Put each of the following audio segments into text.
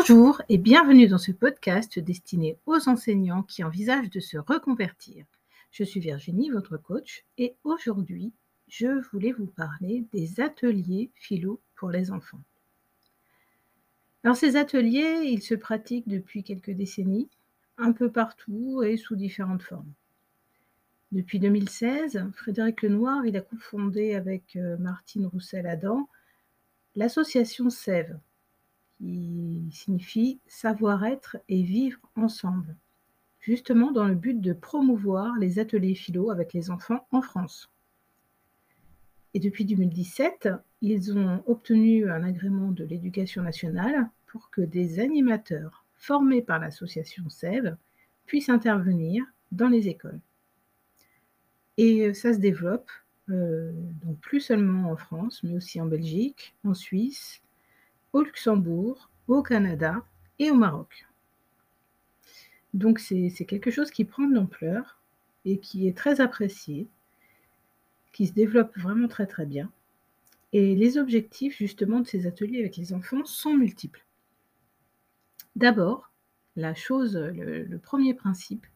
Bonjour et bienvenue dans ce podcast destiné aux enseignants qui envisagent de se reconvertir. Je suis Virginie, votre coach, et aujourd'hui, je voulais vous parler des ateliers philo pour les enfants. Alors ces ateliers, ils se pratiquent depuis quelques décennies, un peu partout et sous différentes formes. Depuis 2016, Frédéric Lenoir, il a cofondé avec euh, Martine Roussel-Adam l'association SEV, qui signifie savoir-être et vivre ensemble, justement dans le but de promouvoir les ateliers philo avec les enfants en France. Et depuis 2017, ils ont obtenu un agrément de l'éducation nationale pour que des animateurs formés par l'association SEV puissent intervenir dans les écoles. Et ça se développe, euh, donc plus seulement en France, mais aussi en Belgique, en Suisse, au Luxembourg, au Canada et au Maroc. Donc c'est quelque chose qui prend de l'ampleur et qui est très apprécié, qui se développe vraiment très très bien. Et les objectifs justement de ces ateliers avec les enfants sont multiples. D'abord, la chose, le, le premier principe,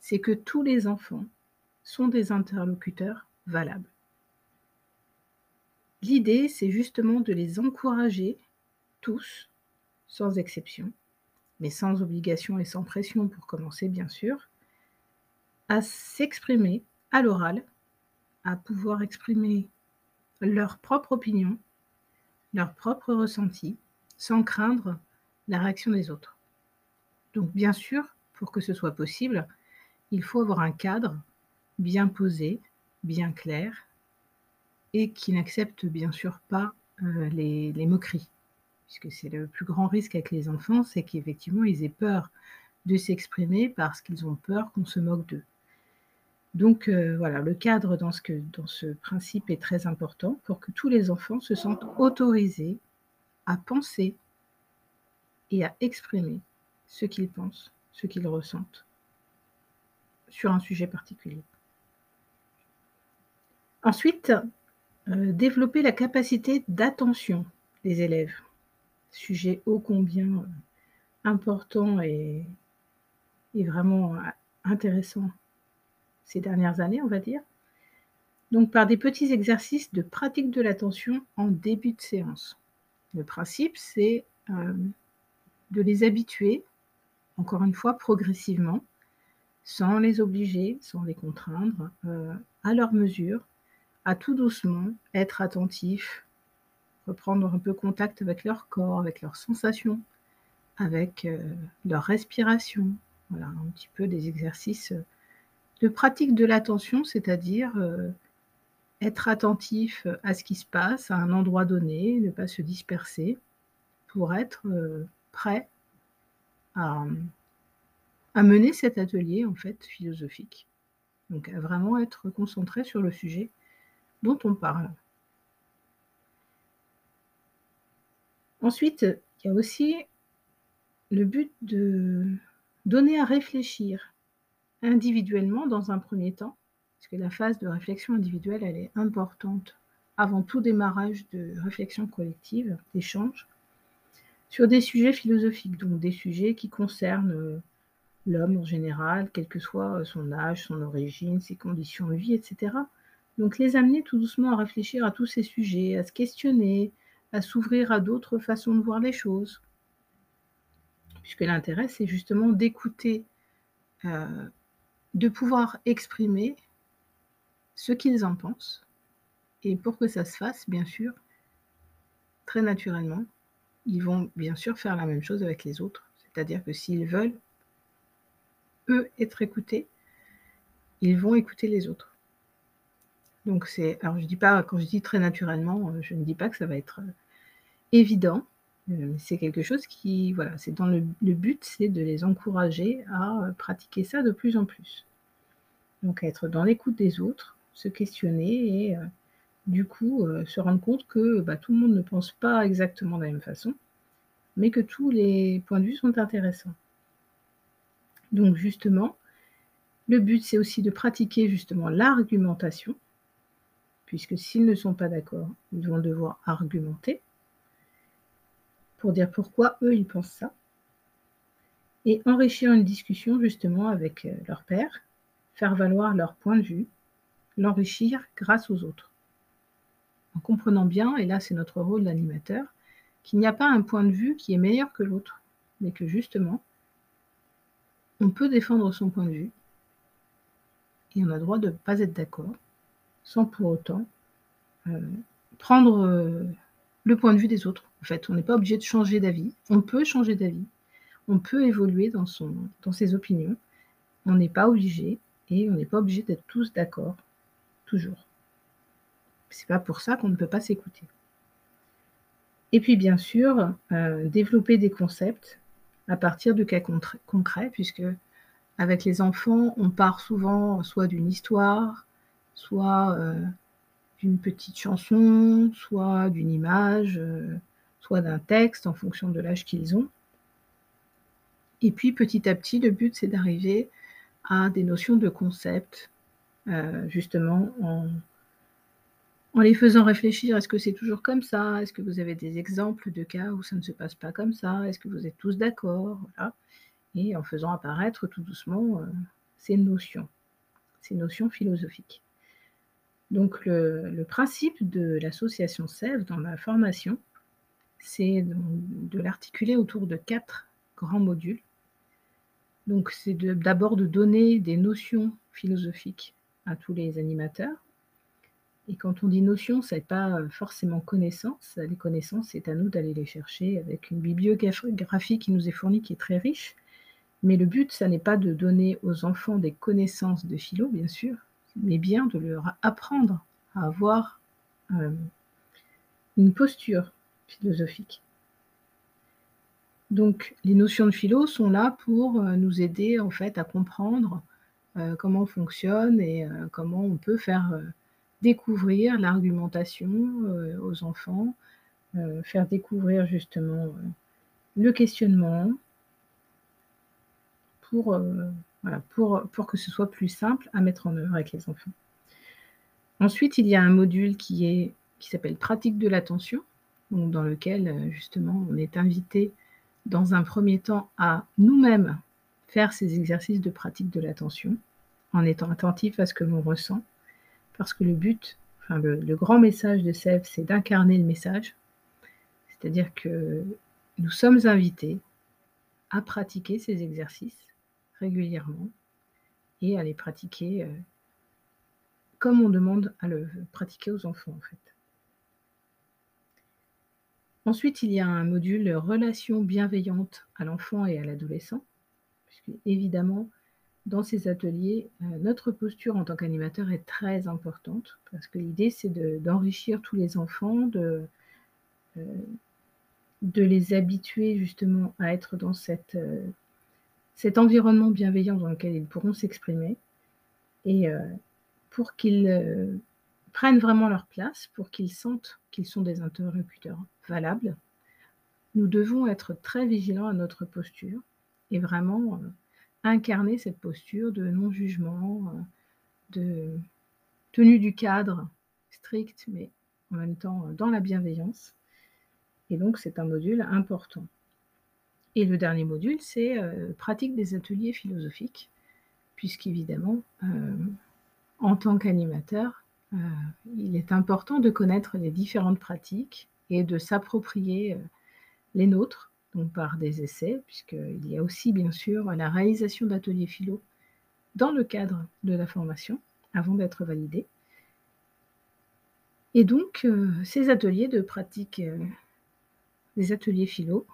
c'est que tous les enfants sont des interlocuteurs valables. L'idée, c'est justement de les encourager tous, sans exception, mais sans obligation et sans pression pour commencer bien sûr, à s'exprimer à l'oral, à pouvoir exprimer leur propre opinion, leur propre ressenti, sans craindre la réaction des autres. Donc bien sûr, pour que ce soit possible, il faut avoir un cadre bien posé, bien clair, et qui n'accepte bien sûr pas euh, les, moqueries. Puisque c'est le plus grand risque avec les enfants, c'est qu'effectivement, ils aient peur de s'exprimer parce qu'ils ont peur qu'on se moque d'eux. Donc euh, voilà, le cadre dans ce, dans ce principe est très important pour que tous les enfants se sentent autorisés à penser et à exprimer ce qu'ils pensent, ce qu'ils ressentent sur un sujet particulier. Ensuite, euh, développer la capacité d'attention des élèves. Sujet ô combien euh, important et, vraiment intéressant ces dernières années, on va dire. Donc par des petits exercices de pratique de l'attention en début de séance. Le principe, c'est euh, de les habituer, encore une fois, progressivement, sans les obliger, sans les contraindre, à leur mesure, à tout doucement être attentif, reprendre un peu contact avec leur corps, avec leurs sensations, avec euh, leur respiration. Voilà, un petit peu des exercices de pratique de l'attention, c'est-à-dire euh, être attentif à ce qui se passe à un endroit donné, ne pas se disperser, pour être euh, prêt à, mener cet atelier en fait philosophique. Donc à vraiment être concentré sur le sujet dont on parle. Ensuite, il y a aussi le but de donner à réfléchir individuellement dans un premier temps, parce que la phase de réflexion individuelle, elle est importante avant tout démarrage de réflexion collective, d'échange, sur des sujets philosophiques, donc des sujets qui concernent l'homme en général, quel que soit son âge, son origine, ses conditions de vie, etc. Donc les amener tout doucement à réfléchir à tous ces sujets, à se questionner, à s'ouvrir à d'autres façons de voir les choses. Puisque l'intérêt, c'est justement d'écouter, euh, de pouvoir exprimer ce qu'ils en pensent. Et pour que ça se fasse, bien sûr, très naturellement, ils vont bien sûr faire la même chose avec les autres. C'est-à-dire que s'ils veulent, eux, être écoutés, ils vont écouter les autres. Donc c'est, alors je dis pas, quand je dis très naturellement, euh, je ne dis pas que ça va être euh, évident. Euh, c'est quelque chose qui, voilà, c'est dans le, but, c'est de les encourager à pratiquer ça de plus en plus. Donc être dans l'écoute des autres, se questionner et du coup se rendre compte que bah, tout le monde ne pense pas exactement de la même façon, mais que tous les points de vue sont intéressants. Donc justement, le but c'est aussi de pratiquer justement l'argumentation, puisque s'ils ne sont pas d'accord, ils vont devoir argumenter pour dire pourquoi eux, ils pensent ça, et enrichir une discussion justement avec euh, leur père, faire valoir leur point de vue, l'enrichir grâce aux autres. En comprenant bien, et là c'est notre rôle d'animateur, qu'il n'y a pas un point de vue qui est meilleur que l'autre, mais que justement, on peut défendre son point de vue, et on a le droit de ne pas être d'accord, sans pour autant euh, prendre euh, le point de vue des autres. En fait, on n'est pas obligé de changer d'avis. On peut changer d'avis. On peut évoluer dans, son, dans ses opinions. On n'est pas obligé et on n'est pas obligé d'être tous d'accord toujours. C'est pas pour ça qu'on ne peut pas s'écouter. Et puis bien sûr, euh, développer des concepts à partir de cas concrets, puisque avec les enfants, on part souvent soit d'une histoire, soit euh, d'une petite chanson, soit d'une image, euh, soit d'un texte en fonction de l'âge qu'ils ont. Et puis petit à petit, le but c'est d'arriver à des notions de concept, euh, justement en, les faisant réfléchir. Est-ce que c'est toujours comme ça? Est-ce que vous avez des exemples de cas où ça ne se passe pas comme ça? Est-ce que vous êtes tous d'accord? Et en faisant apparaître tout doucement euh, ces notions, ces notions philosophiques. Donc le, principe de l'association SEV dans ma formation, c'est de l'articuler autour de quatre grands modules. Donc c'est d'abord de, donner des notions philosophiques à tous les animateurs. Et quand on dit notions, ce n'est pas forcément connaissance. Les connaissances, c'est à nous d'aller les chercher avec une bibliographie qui nous est fournie, qui est très riche. Mais le but, ça n'est pas de donner aux enfants des connaissances de philo, bien sûr, mais bien de leur apprendre à avoir euh, une posture philosophique. Donc, les notions de philo sont là pour euh, nous aider en fait à comprendre euh, comment on fonctionne et comment on peut faire découvrir l'argumentation aux enfants, faire découvrir justement le questionnement pour, voilà, pour, que ce soit plus simple à mettre en œuvre avec les enfants. Ensuite, il y a un module qui s'appelle pratique de l'attention, dans lequel justement on est invité dans un premier temps à nous-mêmes faire ces exercices de pratique de l'attention en étant attentif à ce que l'on ressent, parce que le but, enfin le, grand message de Sèvres, c'est d'incarner le message, c'est-à-dire que nous sommes invités à pratiquer ces exercices régulièrement et à les pratiquer euh, comme on demande à le pratiquer aux enfants en fait. Ensuite, il y a un module relation bienveillante à l'enfant et à l'adolescent, puisque évidemment, dans ces ateliers, euh, notre posture en tant qu'animateur est très importante, parce que l'idée, c'est d'enrichir tous les enfants, de, euh, de les habituer justement à être dans cette, cet environnement bienveillant dans lequel ils pourront s'exprimer, et pour qu'ils prennent vraiment leur place, pour qu'ils sentent qu'ils sont des interlocuteurs valable, nous devons être très vigilants à notre posture et vraiment euh, incarner cette posture de non-jugement, euh, de tenue du cadre strict, mais en même temps euh, dans la bienveillance. Et donc c'est un module important. Et le dernier module, c'est pratique des ateliers philosophiques, puisqu'évidemment, en tant qu'animateur, il est important de connaître les différentes pratiques et de s'approprier euh, les nôtres, donc par des essais, puisqu'il y a aussi bien sûr la réalisation d'ateliers philo dans le cadre de la formation, avant d'être validés. Et donc, euh, ces ateliers de pratique euh, des ateliers philo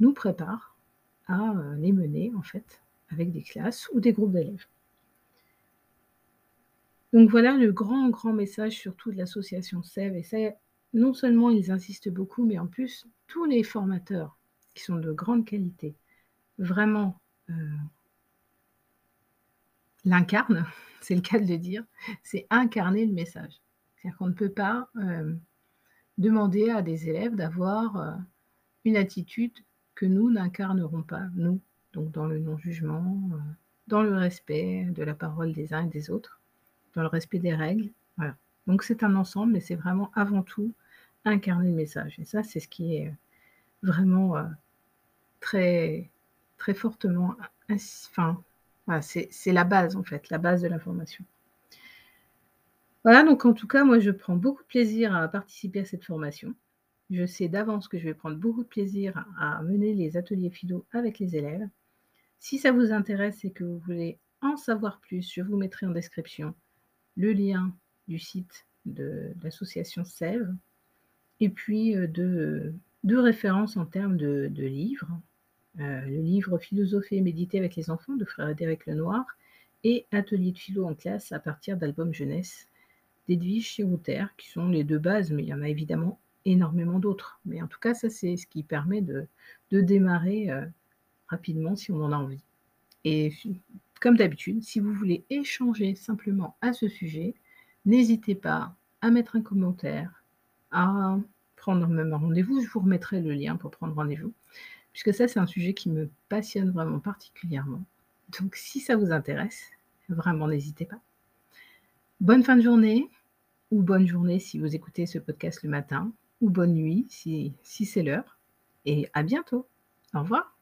nous préparent à les mener, en fait, avec des classes ou des groupes d'élèves. Donc voilà le grand, grand message surtout de l'association SEV, et c'est non seulement ils insistent beaucoup, mais en plus, tous les formateurs qui sont de grande qualité, vraiment euh, l'incarnent, c'est le cas de le dire, c'est incarner le message. C'est-à-dire qu'on ne peut pas euh, demander à des élèves d'avoir euh, une attitude que nous n'incarnerons pas, nous, donc dans le non-jugement, dans le respect de la parole des uns et des autres, dans le respect des règles. Voilà. Donc c'est un ensemble, mais c'est vraiment avant tout incarner le message. Et ça, c'est ce qui est vraiment très, très fortement. Enfin, c'est la base en fait, la base de la formation. Voilà, donc en tout cas, moi je prends beaucoup de plaisir à participer à cette formation. Je sais d'avance que je vais prendre beaucoup de plaisir à mener les ateliers philo avec les élèves. Si ça vous intéresse et que vous voulez en savoir plus, je vous mettrai en description le lien du site de l'association Sève et puis euh, de, références en termes de, livres. Euh, le livre Philosopher et méditer avec les enfants de Frédéric Lenoir et Atelier de philo en classe à partir d'albums jeunesse d'Edwige Chirouter, qui sont les deux bases, mais il y en a évidemment énormément d'autres. Mais en tout cas, ça, c'est ce qui permet de, démarrer euh, rapidement si on en a envie. Et comme d'habitude, si vous voulez échanger simplement à ce sujet, n'hésitez pas à mettre un commentaire, à prendre même un rendez-vous. Je vous remettrai le lien pour prendre rendez-vous, puisque ça, c'est un sujet qui me passionne vraiment particulièrement. Donc, si ça vous intéresse, vraiment, n'hésitez pas. Bonne fin de journée, ou bonne journée si vous écoutez ce podcast le matin, ou bonne nuit si, si c'est l'heure. Et à bientôt. Au revoir.